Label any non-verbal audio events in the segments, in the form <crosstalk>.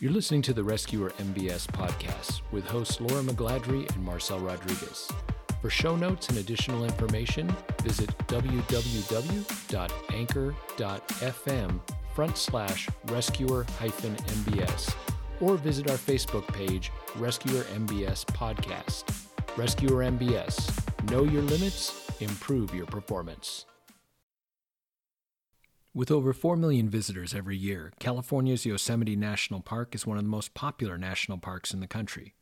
You're listening to the Rescuer MBS podcast with hosts Laura McGladrey and Marcel Rodriguez. For show notes and additional information, visit www.anchor.fm front slash rescuer hyphen MBS or visit our Facebook page, Rescuer MBS Podcast. Rescuer MBS. Know your limits, improve your performance. With over 4 million visitors every year, California's Yosemite National Park is one of the most popular national parks in the country.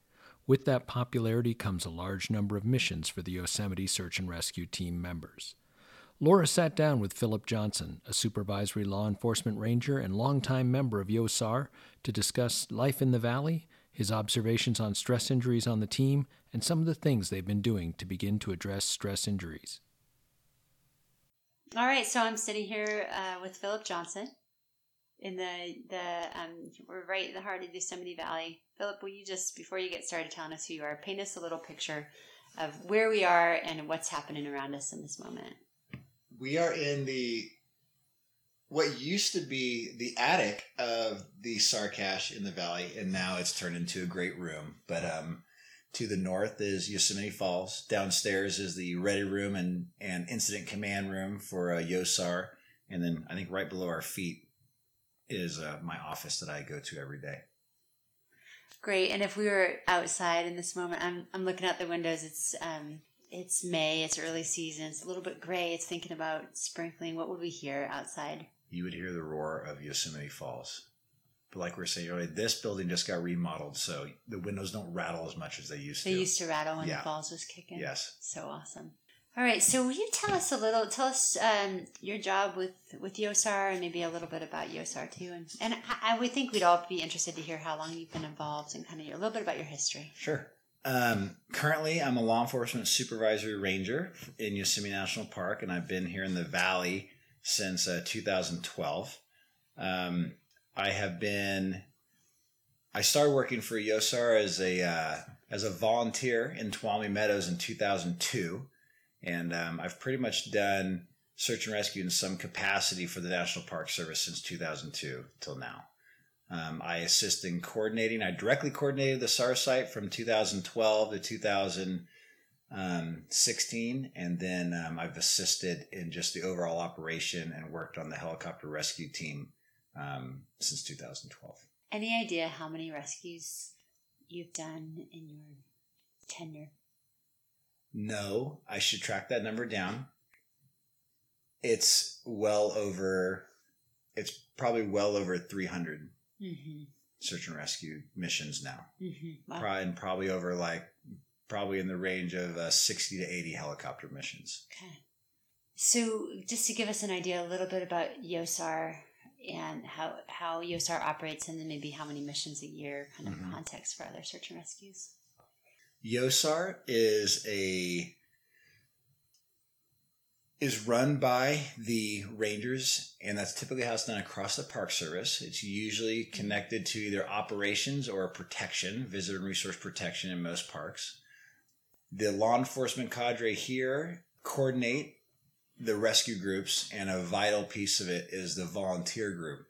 With that popularity comes a large number of missions for the Yosemite Search and Rescue Team members. Laura sat down with Philip Johnson, a supervisory law enforcement ranger and longtime member of YOSAR, to discuss life in the valley, his observations on stress injuries on the team, and some of the things they've been doing to begin to address stress injuries. All right, so I'm sitting here uh, with Philip Johnson in the the um, we're right in the heart of Yosemite Valley. Philip, will you just before you get started telling us who you are, paint us a little picture of where we are and what's happening around us in this moment? We are in the what used to be the attic of the SAR cache in the valley, and now it's turned into a great room. But um, to the north is Yosemite Falls. Downstairs is the ready room and, and incident command room for uh, YOSAR. And then I think right below our feet is uh, my office that I go to every day. Great. And if we were outside in this moment, I'm, I'm looking out the windows. It's um, it's May. It's early season. It's a little bit gray. It's thinking about sprinkling. What would we hear outside? You would hear the roar of Yosemite Falls. But like we are saying earlier, this building just got remodeled, so the windows don't rattle as much as they used they to. They used to rattle when yeah. the falls was kicking. Yes. So awesome. All right, so will you tell us a little? Tell us um, your job with with YOSAR and maybe a little bit about YOSAR too, and and I, I would think we'd all be interested to hear how long you've been involved and kind of a little bit about your history. Sure. Um, currently, I'm a law enforcement supervisory ranger in Yosemite National Park, and I've been here in the valley since uh, 2012. Um, I have been. I started working for YOSAR as a uh, as a volunteer in Tuolumne Meadows in 2002, and um, I've pretty much done search and rescue in some capacity for the National Park Service since 2002 till now. Um, I assist in coordinating. I directly coordinated the SAR site from 2012 to 2016, and then um, I've assisted in just the overall operation and worked on the helicopter rescue team um, since 2012. Any idea how many rescues you've done in your tenure? No, I should track that number down. It's well over, it's probably well over 300 mm-hmm. search and rescue missions now. Mm-hmm. Wow. Probably, and probably over like, probably in the range of uh, 60 to 80 helicopter missions. Okay. So, just to give us an idea a little bit about YOSAR, and how how YOSAR operates, and then maybe how many missions a year, kind of mm-hmm. context for other search and rescues. YOSAR is a is run by the rangers, and that's typically how it's done across the Park Service. It's usually connected to either operations or protection, visitor and resource protection in most parks. The law enforcement cadre here coordinate the rescue groups, and a vital piece of it is the volunteer group,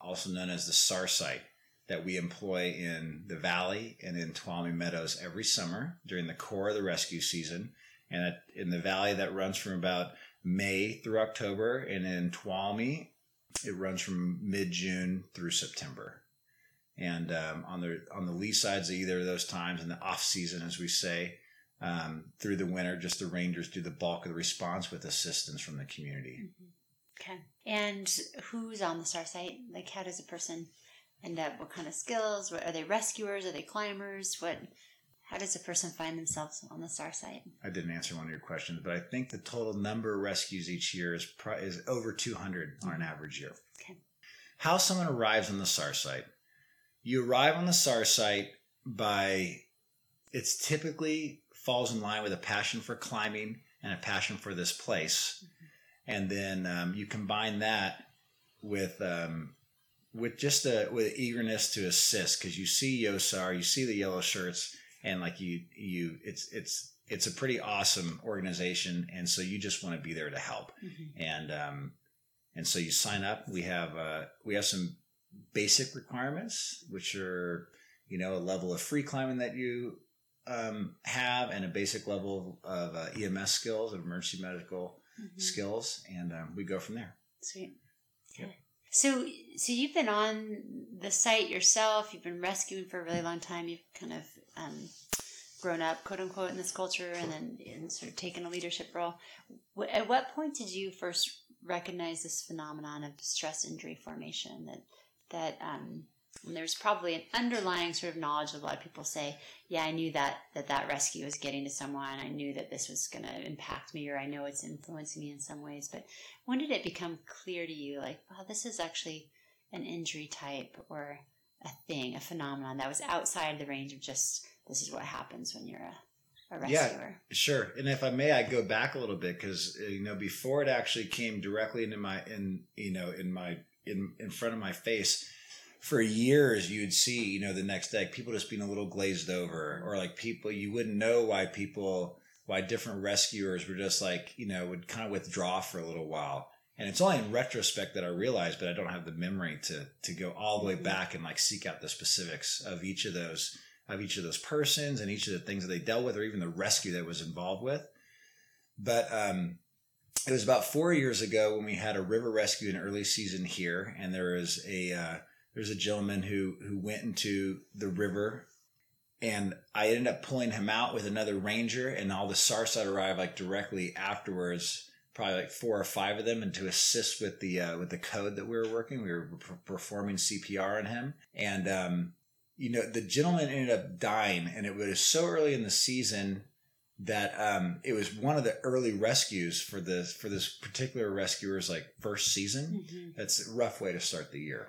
also known as the SAR site, that we employ in the valley and in Tuolumne Meadows every summer during the core of the rescue season. And in the valley, that runs from about May through October, and in Tuolumne, it runs from mid June through September. And um, on the on the lee sides of either of those times, in the off season, as we say, um, through the winter, just the rangers do the bulk of the response with assistance from the community. Mm-hmm. Okay. And who's on the SAR site? Like, how does a person end up? What kind of skills? What, are they rescuers? Are they climbers? What? How does a person find themselves on the SAR site? I didn't answer one of your questions, but I think the total number of rescues each year is pro- is over 200 mm-hmm. on an average year. Okay. How someone arrives on the SAR site? You arrive on the SAR site by it's typically falls in line with a passion for climbing and a passion for this place. And then um, you combine that with um, with just a with eagerness to assist because you see Yosar, you see the yellow shirts, and like you you it's it's it's a pretty awesome organization, and so you just want to be there to help. Mm-hmm. And um, and so you sign up. We have uh, we have some basic requirements, which are you know a level of free climbing that you um, have and a basic level of uh, EMS skills, of emergency medical Mhm. skills, and um, we go from there. Sweet. Yep. So, so you've been on the site yourself. You've been rescuing for a really long time. You've kind of um, grown up, quote unquote, in this culture, and then and sort of taken a leadership role. At what point did you first recognize this phenomenon of stress injury formation? That that um, and there's probably an underlying sort of knowledge. A lot of people say, "Yeah, I knew that that that rescue was getting to someone. I knew that this was going to impact me, or I know it's influencing me in some ways." But when did it become clear to you like oh this is actually an injury type or a thing a phenomenon that was outside the range of just this is what happens when you're a, a Yeah. Sure, and if I may, I go back a little bit because uh, you know before it actually came directly into my in you know in my in in front of my face. For years, you'd see, you know, the next day, people just being a little glazed over, or like people, you wouldn't know why people, why different rescuers were just like, you know, would kind of withdraw for a little while. And it's only in retrospect that I realized, but I don't have the memory to to go all the way Mhm. back and like seek out the specifics of each of those of each of those persons and each of the things that they dealt with, or even the rescue that was involved with. But um, it was about four years ago when we had a river rescue in early season here, and there was a uh, there's a gentleman who who went into the river, and I ended up pulling him out with another ranger, and all the SAR site arrived like directly afterwards. Probably like four or five of them, and to assist with the uh, with the code that we were working, we were per- performing CPR on him, and um, you know the gentleman ended up dying, and it was so early in the season that um, it was one of the early rescues for this for this particular rescuer's like first season. Mhm. That's a rough way to start the year.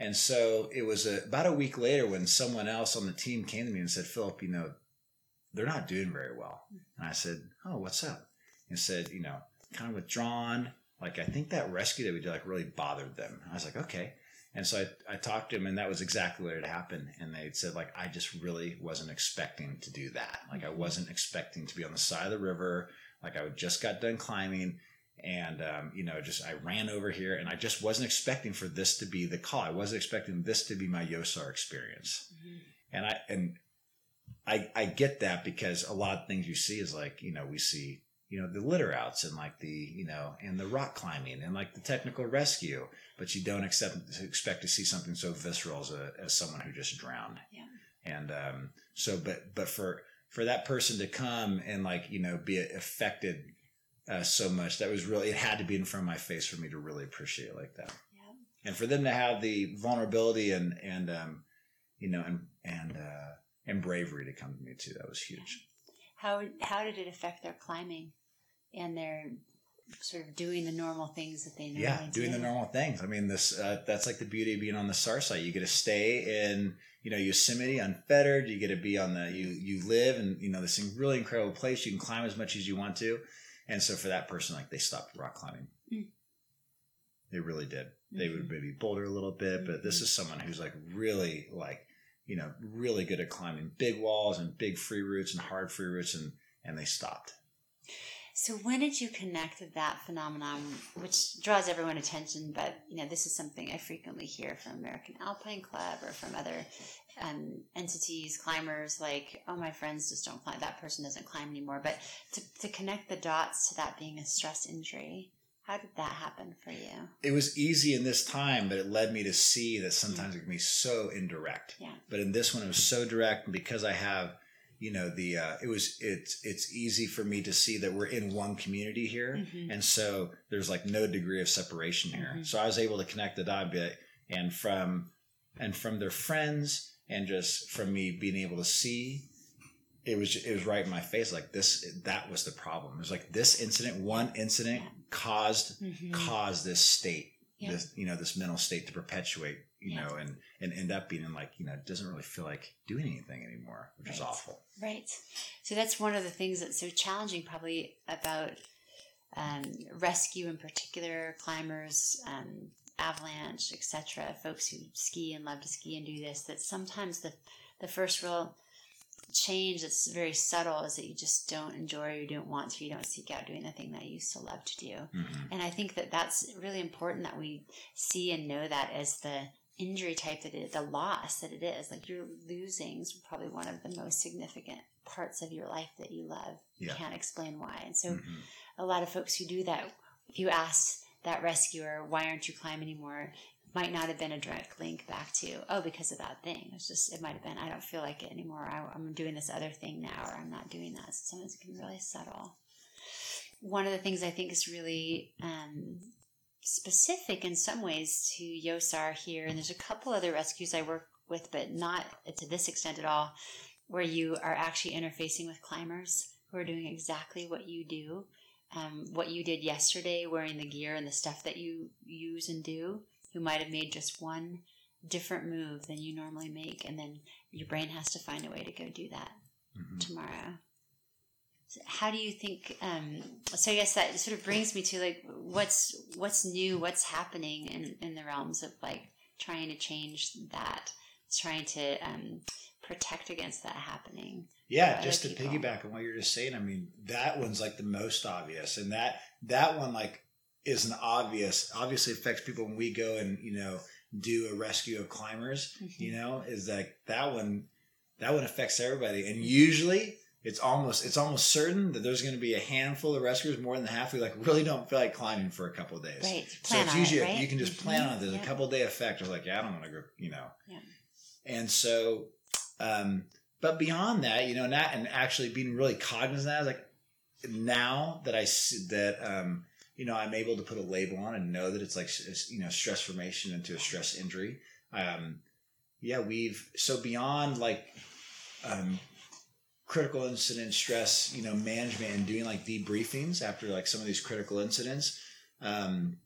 And so it was a, about a week later when someone else on the team came to me and said, "Philip, you know, they're not doing very well." And I said, "Oh, what's up?" And said, "You know, kind of withdrawn. Like I think that rescue that we did like really bothered them." I was like, "Okay." And so I, I talked to him, and that was exactly what had happened. And they said, like, I just really wasn't expecting to do that. Like, I wasn't expecting to be on the side of the river. Like, I just got done climbing, and um, you know, just I ran over here, and I just wasn't expecting for this to be the call. I wasn't expecting this to be my Yosar experience. Mhm. And I and I I get that because a lot of things you see is like you know we see you know the litter outs and like the you know and the rock climbing and like the technical rescue, but you don't accept expect to see something so visceral as a, as someone who just drowned. Yeah. And um, so, but but for for that person to come and like you know be affected uh, so much, that was really it had to be in front of my face for me to really appreciate it like that. Yeah. And for them to have the vulnerability and and um, you know and and uh, and bravery to come to me too that was huge. How how did it affect their climbing and their sort of doing the normal things that they normally yeah doing do? the normal things. I mean this uh, that's like the beauty of being on the sar site. You get to stay in you know yosemite unfettered. You get to be on the you you live and you know this really incredible place. You can climb as much as you want to and so for that person like they stopped rock climbing Mm. they really did they would Mhm. maybe boulder a little bit but this Mhm. is someone who's like really like you know really good at climbing big walls and big free routes and hard free routes and and they stopped So when did you connect that phenomenon, which draws everyone attention? But you know, this is something I frequently hear from American Alpine Club or from other um, entities, climbers. Like, oh, my friends just don't climb. That person doesn't climb anymore. But to, to connect the dots to that being a stress injury, how did that happen for you? it was easy in this time but it led me to see that sometimes it can be so indirect Yeah. but in this one it was so direct and because i have you know the uh, it was it's it's easy for me to see that we're in one community here Mhm. and so there's like no degree of separation here Mhm. so i was able to connect the dot bit and from and from their friends and just from me being able to see it was it was right in my face like this that was the problem it was like this incident one incident caused caused Mhm. cause this state Yeah. this you know this mental state to perpetuate you Yeah. know and and end up being in like you know it doesn't really feel like doing anything anymore which is awful Right. So that's one of the things that's so challenging, probably about um, rescue in particular, climbers, um, avalanche, etc. Folks who ski and love to ski and do this. That sometimes the the first real change that's very subtle is that you just don't enjoy, you don't want to, you don't seek out doing the thing that you used to love to do. Mhm. And I think that that's really important that we see and know that as the injury type that it is, the loss that it is. Like you're losing is probably one of the most significant parts of your life that you love. Yeah. You can't explain why. And so Mhm. a lot of folks who do that, if you ask that rescuer, why aren't you climbing anymore? Might not have been a direct link back to, oh, because of that thing. It's just, it might have been, I don't feel like it anymore. I, I'm doing this other thing now, or I'm not doing that. So sometimes it can be really subtle. One of the things I think is really um, specific in some ways to Yosar here, and there's a couple other rescues I work with, but not to this extent at all, where you are actually interfacing with climbers who are doing exactly what you do, um, what you did yesterday, wearing the gear and the stuff that you use and do, who might have made just one different move than you normally make, and then your brain has to find a way to go do that Mhm. tomorrow. So how do you think? Um, so I guess that sort of brings me to like what's what's new, what's happening in in the realms of like trying to change that, trying to um, protect against that happening. Yeah, just to people. piggyback on what you're just saying, I mean, that one's like the most obvious. And that that one like is an obvious obviously affects people when we go and, you know, do a rescue of climbers, Mhm. you know, is like that one that one affects everybody. And usually it's almost it's almost certain that there's gonna be a handful of rescuers, more than half who like really don't feel like climbing for a couple of days. Right. So it's usually it, right? you can just plan Mhm. on it. There's Yeah. a couple day effect of like, yeah, I don't want to go, you know. Yeah. And so, um, but beyond that, you know, not and actually being really cognizant that, is like now that I see that, um, you know, I'm able to put a label on and know that it's like, you know, stress formation into a stress injury. Um, yeah, we've so beyond like, um, critical incident stress, you know, management and doing like debriefings after like some of these critical incidents. Um,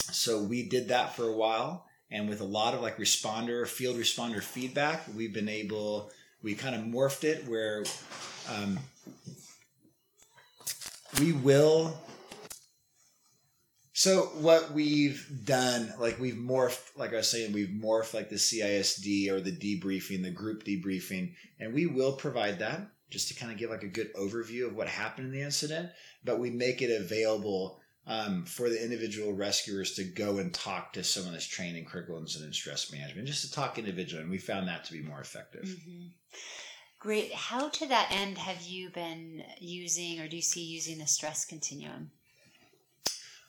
so we did that for a while, and with a lot of like responder, field responder feedback, we've been able. We kind of morphed it where um, we will. So what we've done, like we've morphed, like I was saying, we've morphed like the CISD or the debriefing, the group debriefing, and we will provide that just to kind of give like a good overview of what happened in the incident. But we make it available um, for the individual rescuers to go and talk to someone that's trained in critical incident stress management, just to talk individually. And we found that to be more effective. Mhm. Great. How to that end have you been using, or do you see using the stress continuum?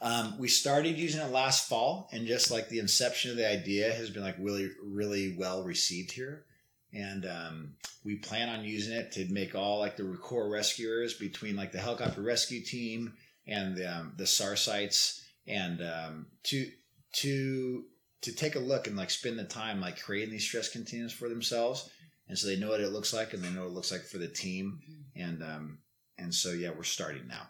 Um, we started using it last fall, and just like the inception of the idea has been like really, really well received here. And um, we plan on using it to make all like the core rescuers between like the helicopter rescue team and the, um, the SAR sites, and um, to to to take a look and like spend the time like creating these stress continuums for themselves, and so they know what it looks like, and they know what it looks like for the team, and um, and so yeah, we're starting now.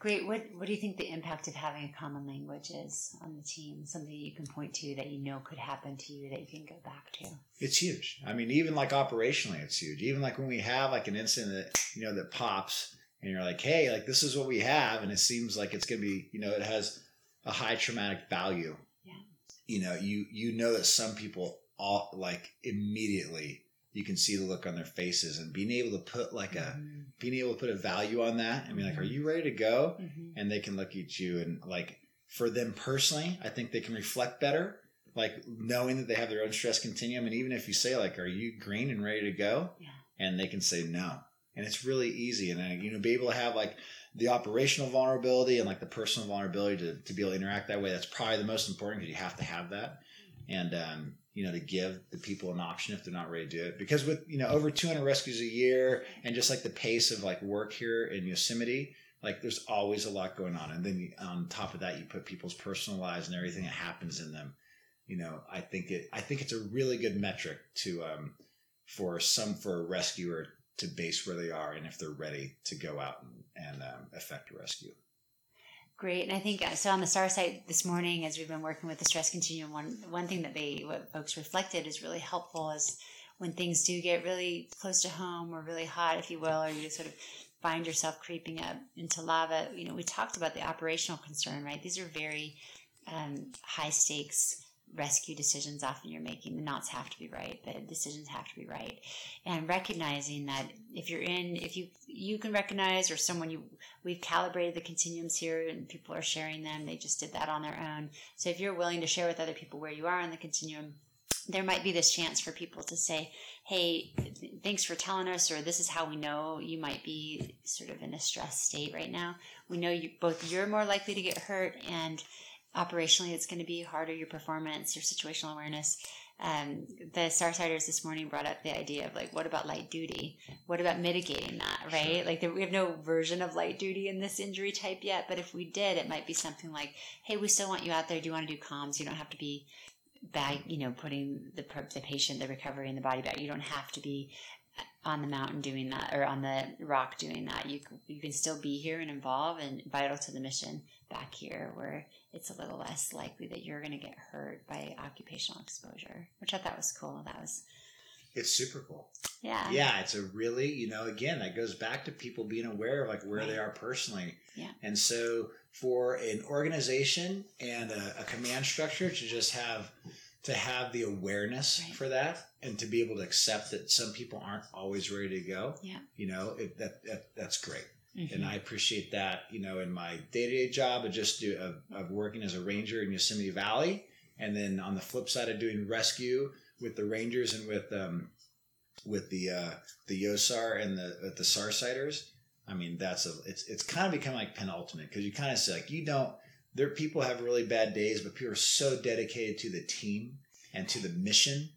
Great. What What do you think the impact of having a common language is on the team? Something you can point to that you know could happen to you that you can go back to. It's huge. I mean, even like operationally, it's huge. Even like when we have like an incident that you know that pops, and you're like, hey, like this is what we have, and it seems like it's gonna be, you know, it has a high traumatic value. Yeah. You know, you you know that some people all like immediately you can see the look on their faces, and being able to put like a Mhm. being able to put a value on that, and be like, are you ready to go? Mhm. and they can look at you and like for them personally i think they can reflect better like knowing that they have their own stress continuum and even if you say like are you green and ready to go Yeah. and they can say no and it's really easy. And uh, you know be able to have like the operational vulnerability and like the personal vulnerability to, to be able to interact that way that's probably the most important because you have to have that. And um, you know to give the people an option if they're not ready to do it. Because with you know over 200 rescues a year and just like the pace of like work here in yosemite like there's always a lot going on. And then on top of that you put people's personal lives and everything that happens in them. You know i think it i think it's a really good metric to um for some for a rescuer to base where they are and if they're ready to go out and, and um, effect a rescue Great, and I think uh, so. On the SAR site this morning, as we've been working with the stress continuum, one one thing that they what folks reflected is really helpful is when things do get really close to home or really hot, if you will, or you sort of find yourself creeping up into lava. You know, we talked about the operational concern, right? These are very um, high stakes rescue decisions often you're making the knots have to be right the decisions have to be right and recognizing that if you're in if you you can recognize or someone you we've calibrated the continuums here and people are sharing them they just did that on their own so if you're willing to share with other people where you are on the continuum there might be this chance for people to say, Hey, thanks for telling us, or this is how we know you might be sort of in a stress state right now. We know you both you're more likely to get hurt and operationally it's going to be harder your performance, your situational awareness. Um, the SAR Siters this morning brought up the idea of like, what about light duty? What about mitigating that, right? Sure. Like, we have no version of light duty in this injury type yet, but if we did, it might be something like, hey, we still want you out there. Do you want to do comms? You don't have to be bag, you know, putting the the patient, the recovery in the body bag. You don't have to be on the mountain doing that or on the rock doing that. You you can still be here and involved and vital to the mission back here, where it's a little less likely that you're going to get hurt by occupational exposure, which I thought was cool. That was. It's super cool. Yeah. Yeah. It's a really, you know, again, that goes back to people being aware of like where right. they are personally. Yeah. And so for an organization and a, a command structure to just have to have the awareness right. for that and to be able to accept that some people aren't always ready to go. Yeah. You know, it, that, that that's great. Mm-hmm. And I appreciate that, you know, in my day to day job of just do, of, of working as a ranger in Yosemite Valley. And then on the flip side of doing rescue with the rangers and with, um, with the, uh, the Yosar and the, the SAR Siters. I mean, that's a, it's, it's kind of become like penultimate because you kind of say like, you don't, there people have really bad days, but people are so dedicated to the team and to the mission.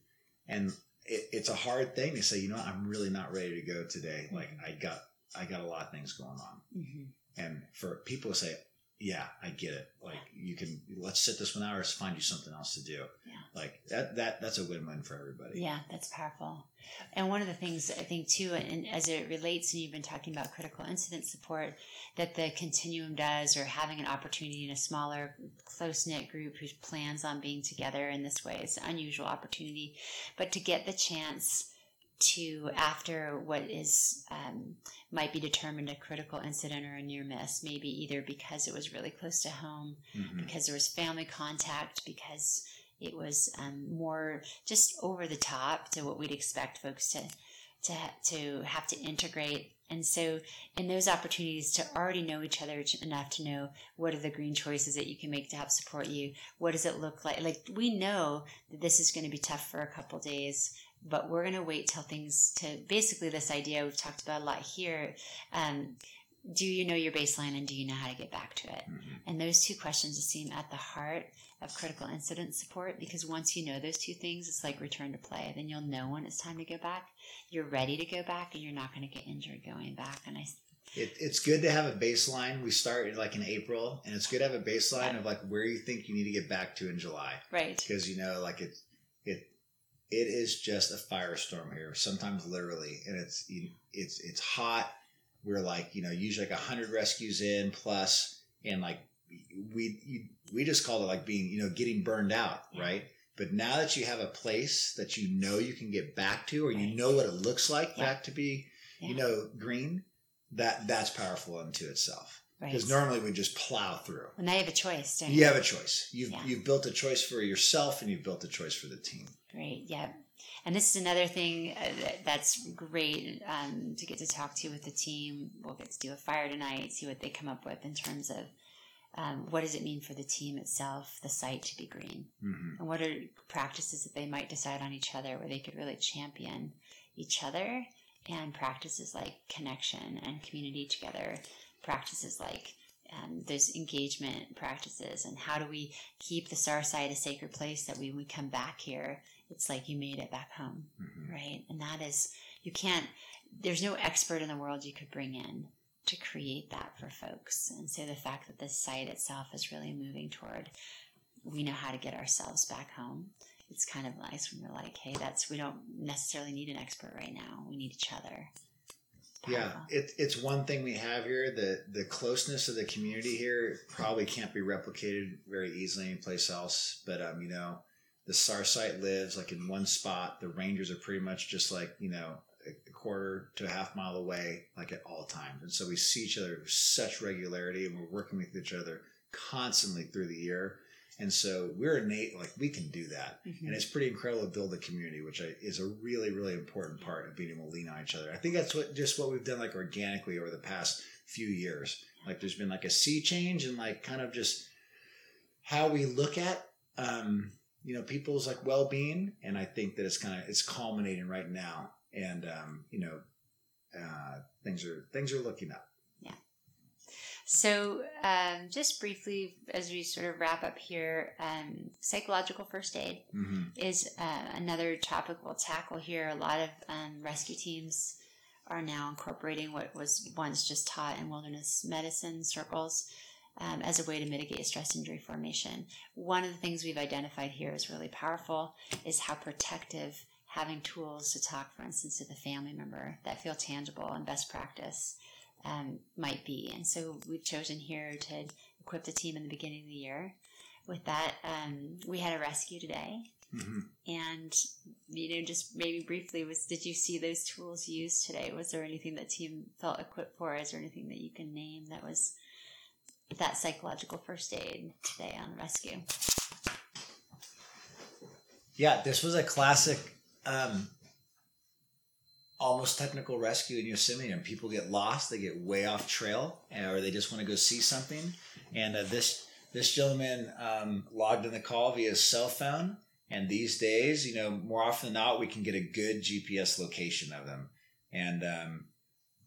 And it, it's a hard thing to say, you know, what, I'm really not ready to go today. Like I got, I got a lot of things going on. Mm-hmm. And for people to say, yeah, I get it. Like you can let's sit this one out or find you something else to do. Yeah. Like that that that's a win win for everybody. Yeah, that's powerful. And one of the things I think too, and as it relates, and you've been talking about critical incident support, that the continuum does, or having an opportunity in a smaller, close knit group who plans on being together in this way, it's an unusual opportunity, but to get the chance to after what is um, might be determined a critical incident or a near miss maybe either because it was really close to home mm-hmm. because there was family contact because it was um, more just over the top to what we'd expect folks to to to have to integrate and so in those opportunities to already know each other enough to know what are the green choices that you can make to help support you what does it look like like we know that this is going to be tough for a couple days but we're going to wait till things to basically this idea we've talked about a lot here um, do you know your baseline and do you know how to get back to it mm-hmm. and those two questions seem at the heart of critical incident support because once you know those two things it's like return to play then you'll know when it's time to go back you're ready to go back and you're not going to get injured going back and i it, it's good to have a baseline. We start like in April, and it's good to have a baseline of like where you think you need to get back to in July, right? Because you know, like it, it it is just a firestorm here. Sometimes literally, and it's it's it's hot. We're like you know usually like hundred rescues in plus, and like we we just called it like being you know getting burned out, right? But now that you have a place that you know you can get back to, or you know what it looks like yeah. back to be, you know, green, that that's powerful unto itself. Because right. normally we just plow through. When they have a choice, you? you? have a choice. You've yeah. you've built a choice for yourself, and you've built a choice for the team. Great. Yeah. And this is another thing uh, that's great um, to get to talk to with the team. We'll get to do a fire tonight, see what they come up with in terms of um, what does it mean for the team itself, the site to be green, mm-hmm. and what are practices that they might decide on each other where they could really champion each other and practices like connection and community together, practices like um, there's engagement practices and how do we keep the SAR site a sacred place that we, when we come back here it's like you made it back home mm-hmm. right? And that is you can't there's no expert in the world you could bring in to create that for folks. And so the fact that this site itself is really moving toward we know how to get ourselves back home it's kind of nice when you're like hey that's we don't necessarily need an expert right now. We need each other yeah, it, it's one thing we have here. The the closeness of the community here probably can't be replicated very easily anyplace else. But um, you know, the SAR site lives like in one spot. The Rangers are pretty much just like you know a quarter to a half mile away, like at all times. And so we see each other with such regularity, and we're working with each other constantly through the year. And so we're innate, like we can do that. Mm-hmm. And it's pretty incredible to build a community, which is a really, really important part of being able to lean on each other. I think that's what just what we've done like organically over the past few years. Like there's been like a sea change and like kind of just how we look at um, you know people's like well-being and i think that it's kind of it's culminating right now and um, you know uh, things are things are looking up So, um, just briefly, as we sort of wrap up here, um, psychological first aid hmm is uh, another topic we'll tackle here. A lot of um, rescue teams are now incorporating what was once just taught in wilderness medicine circles um, as a way to mitigate stress injury formation. One of the things we've identified here is really powerful is how protective having tools to talk, for instance, to the family member that feel tangible and best practice um, might be. And so we've chosen here to equip the team in the beginning of the year. With that, um, we had a rescue today. Hmm and you know just maybe briefly was did you see those tools used today? Was there anything that team felt equipped for? Is there anything that you can name that was that psychological first aid today on rescue? Yeah this was a classic um, almost technical rescue in yosemite and people get lost they get way off trail or they just want to go see something. And uh, this this gentleman um, logged in the call via his cell phone and these days you know more often than not we can get a good gps location of them. And um,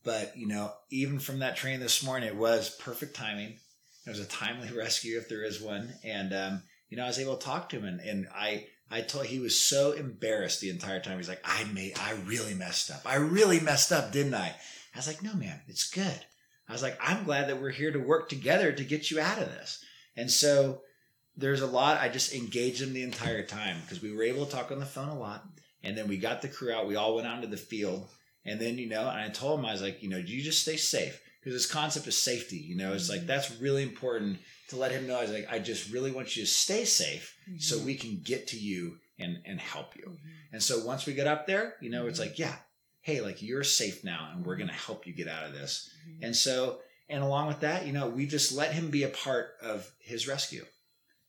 but you know even from that train this morning it was perfect timing. It was a timely <laughs> rescue if there is one. And um, you know i was able to talk to him and, and i i told he was so embarrassed the entire time. He's like i made i really messed up. I really messed up didn't i? I was like no man it's good. I was like i'm glad that we're here to work together to get you out of this. And so there's a lot i just engaged him the entire time because we were able to talk on the phone a lot. And then we got the crew out. We all went out into the field. And then you know and i told him i was like you know you just stay safe because this concept of safety you know it's like mm-hmm. that's really important to let him know i was like i just really want you to stay safe so mm-hmm. we can get to you and and help you. Mm-hmm. And so once we get up there you know it's mm-hmm. like yeah hey like you're safe now and we're to help you get out of this. And so and along with that you know we just let him be a part of his rescue.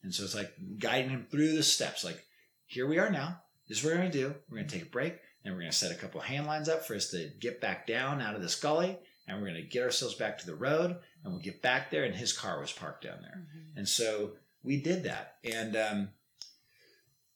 And so it's like guiding him through the steps like here we are now. This is what we're to do. We're to take a break and we're to set a couple hand lines up for us to get back down out of this gully and we're to get ourselves back to the road and we'll get back there and his car was parked down there. And so we did that. And um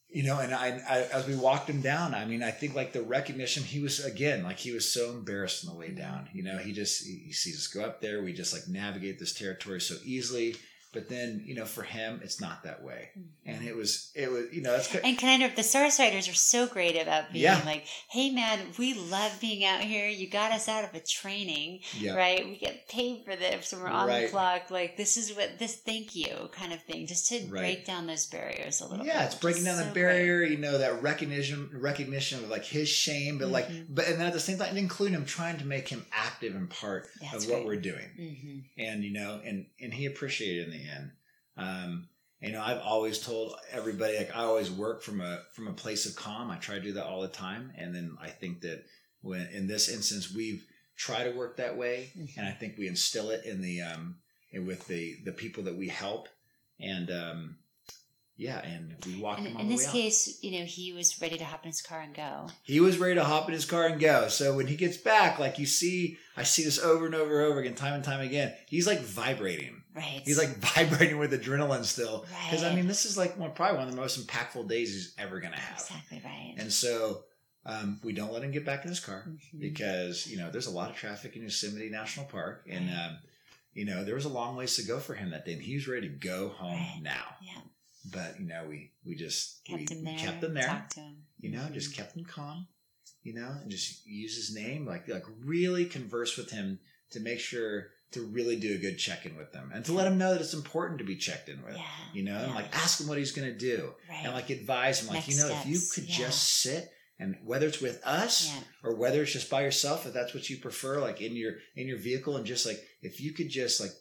you know and I, I as we walked him down i mean i think like the recognition he was again like he was so embarrassed on the way down. You know he just he, he sees us go up there. We just like navigate this territory so easily but then you know for him it's not that way and it was it was you know that's and kind of the source writers are so great about being Yeah. like, "Hey, man, we love being out here. You got us out of a training, yeah right? We get paid for this, so we're on the clock. Like, this is what this. Thank you, kind of thing, just to Right. break down those barriers a little. yeah bit, it's breaking down the so barrier you know that recognition recognition of like his shame but like Mhm. but and then at the same time including him trying to make him active and part That's of what great. we're doing Great. hmm and you know and and he appreciated it end um you know i've always told everybody like i always work from a from a place of calm i try to do that all the time and then i think that when in this instance we've tried to work that way and i think we instill it in the um with the the people that we help and um yeah and we walk And in the this way out. case, you know, he was ready to hop in his car and go. he was ready to hop in his car and go. So when he gets back, like you see, I see this over and over and over again, time and time again. He's like vibrating. Right. He's like <laughs> vibrating with adrenaline still. Because I mean, this is like one, probably one of the most impactful days he's ever going to have. exactly right. And so um, we don't let him get back in his car Mhm. because you know there's a lot of traffic in Yosemite National Park, and um, you know there was a long ways to go for him that day, and he was ready to go home Right. now. yeah, But you know we we just we, kept him we there. kept him there Talked to him. you know, Mhm. just kept him calm, you know, and just use his name, like like really converse with him to make sure to really do a good check in with them and to let him know that it's important to be checked in with, Yeah. you know, and like ask him what he's gonna do right. and like advise him, like Next you know, if you could yeah. just sit and whether it's with us yeah. or whether it's just by yourself, if that's what you prefer, like in your in your vehicle, and just like if you could just like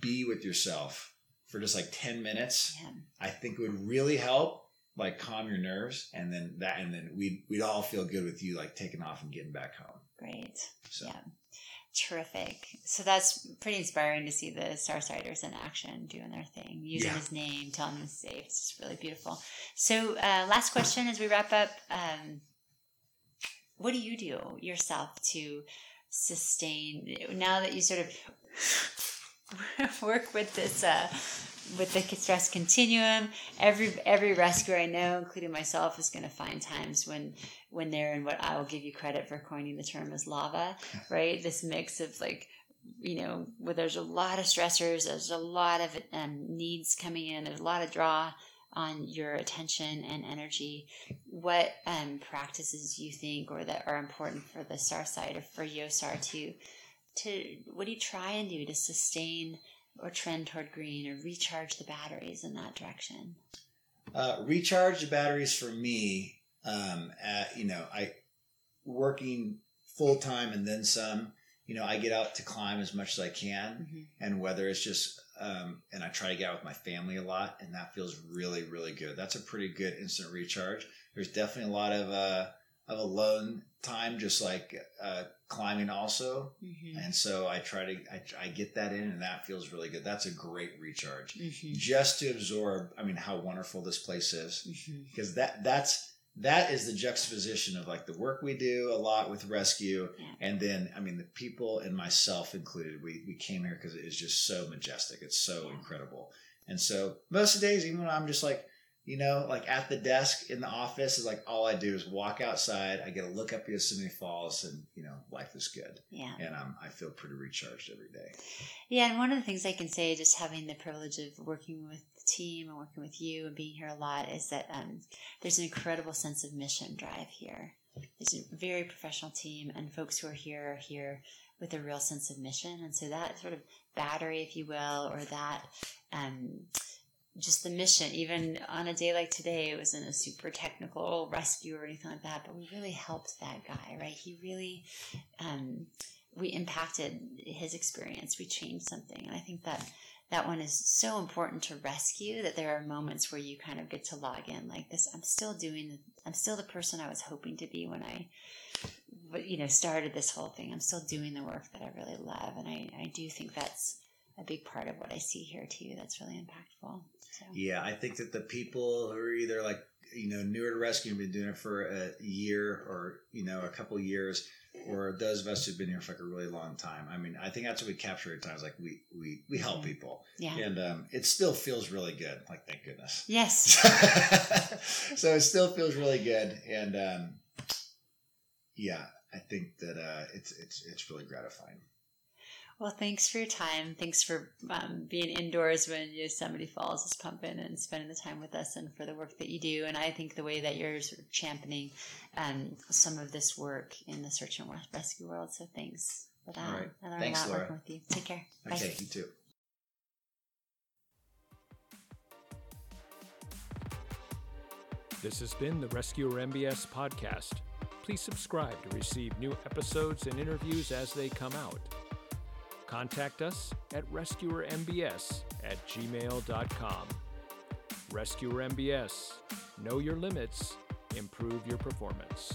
be with yourself for just like ten minutes, yeah. I think it would really help like calm your nerves and then that and then we'd we'd all feel good with you like taking off and getting back home. Great. So Yeah. Terrific. So that's pretty inspiring to see the SAR Siters in action doing their thing, using Yeah. his name, telling him he's safe. It's just really beautiful. So, uh, last question as we wrap up. Um, what do you do yourself to sustain now that you sort of <laughs> work with this uh, with the stress continuum, every every rescuer I know, including myself, is going to find times when when they're in what I will give you credit for coining the term as lava, right? This mix of like you know where there's a lot of stressors, there's a lot of um, needs coming in, there's a lot of draw on your attention and energy. What um, practices you think or that are important for the SAR site or for YOSAR to to what do you try and do to sustain or trend toward green or recharge the batteries in that direction? Uh, recharge the batteries for me. Um, at, you know, I working full time and then some. You know, I get out to climb as much as I can, mm-hmm. and whether it's just um, and I try to get out with my family a lot, and that feels really, really good. That's a pretty good instant recharge. There's definitely a lot of uh, of alone time, just like uh, climbing, also, mm-hmm. and so I try to I, I, get that in, and that feels really good. That's a great recharge, mm-hmm. just to absorb. I mean, how wonderful this place is, because mm-hmm. that that's that is the juxtaposition of like the work we do a lot with rescue and then i mean the people and myself included we, we came here because it is just so majestic it's so incredible and so most of the days even when i'm just like you know like at the desk in the office is like all i do is walk outside i get a look up yosemite falls and you know life is good yeah and um, i feel pretty recharged every day yeah and one of the things i can say just having the privilege of working with the team and working with you and being here a lot is that um, there's an incredible sense of mission drive here. There's a very professional team, and folks who are here are here with a real sense of mission. And so that sort of battery, if you will, or that um, just the mission, even on a day like today, it wasn't a super technical rescue or anything like that, but we really helped that guy, right? He really, um, we impacted his experience. We changed something. And I think that that one is so important to rescue that there are moments where you kind of get to log in like this i'm still doing i'm still the person i was hoping to be when i you know started this whole thing i'm still doing the work that i really love and i, I do think that's a big part of what i see here too that's really impactful so. yeah i think that the people who are either like you know newer to rescue and been doing it for a year or you know a couple years or those of us who've been here for like a really long time. I mean, I think that's what we capture at times. Like we we we help people, yeah, and um, it still feels really good. Like thank goodness, yes. <laughs> so it still feels really good, and um, yeah, I think that uh, it's it's it's really gratifying. Well, thanks for your time. Thanks for um, being indoors when Yosemite Falls is pumping and spending the time with us and for the work that you do. And I think the way that you're sort of championing um, some of this work in the search and rescue world. So thanks for that. All right. I learned thanks, a lot Laura. working with you. Take care. Okay, Bye. you too. This has been the Rescuer MBS podcast. Please subscribe to receive new episodes and interviews as they come out. Contact us at rescuermbs at gmail.com. Rescuer MBS. Know your limits, improve your performance.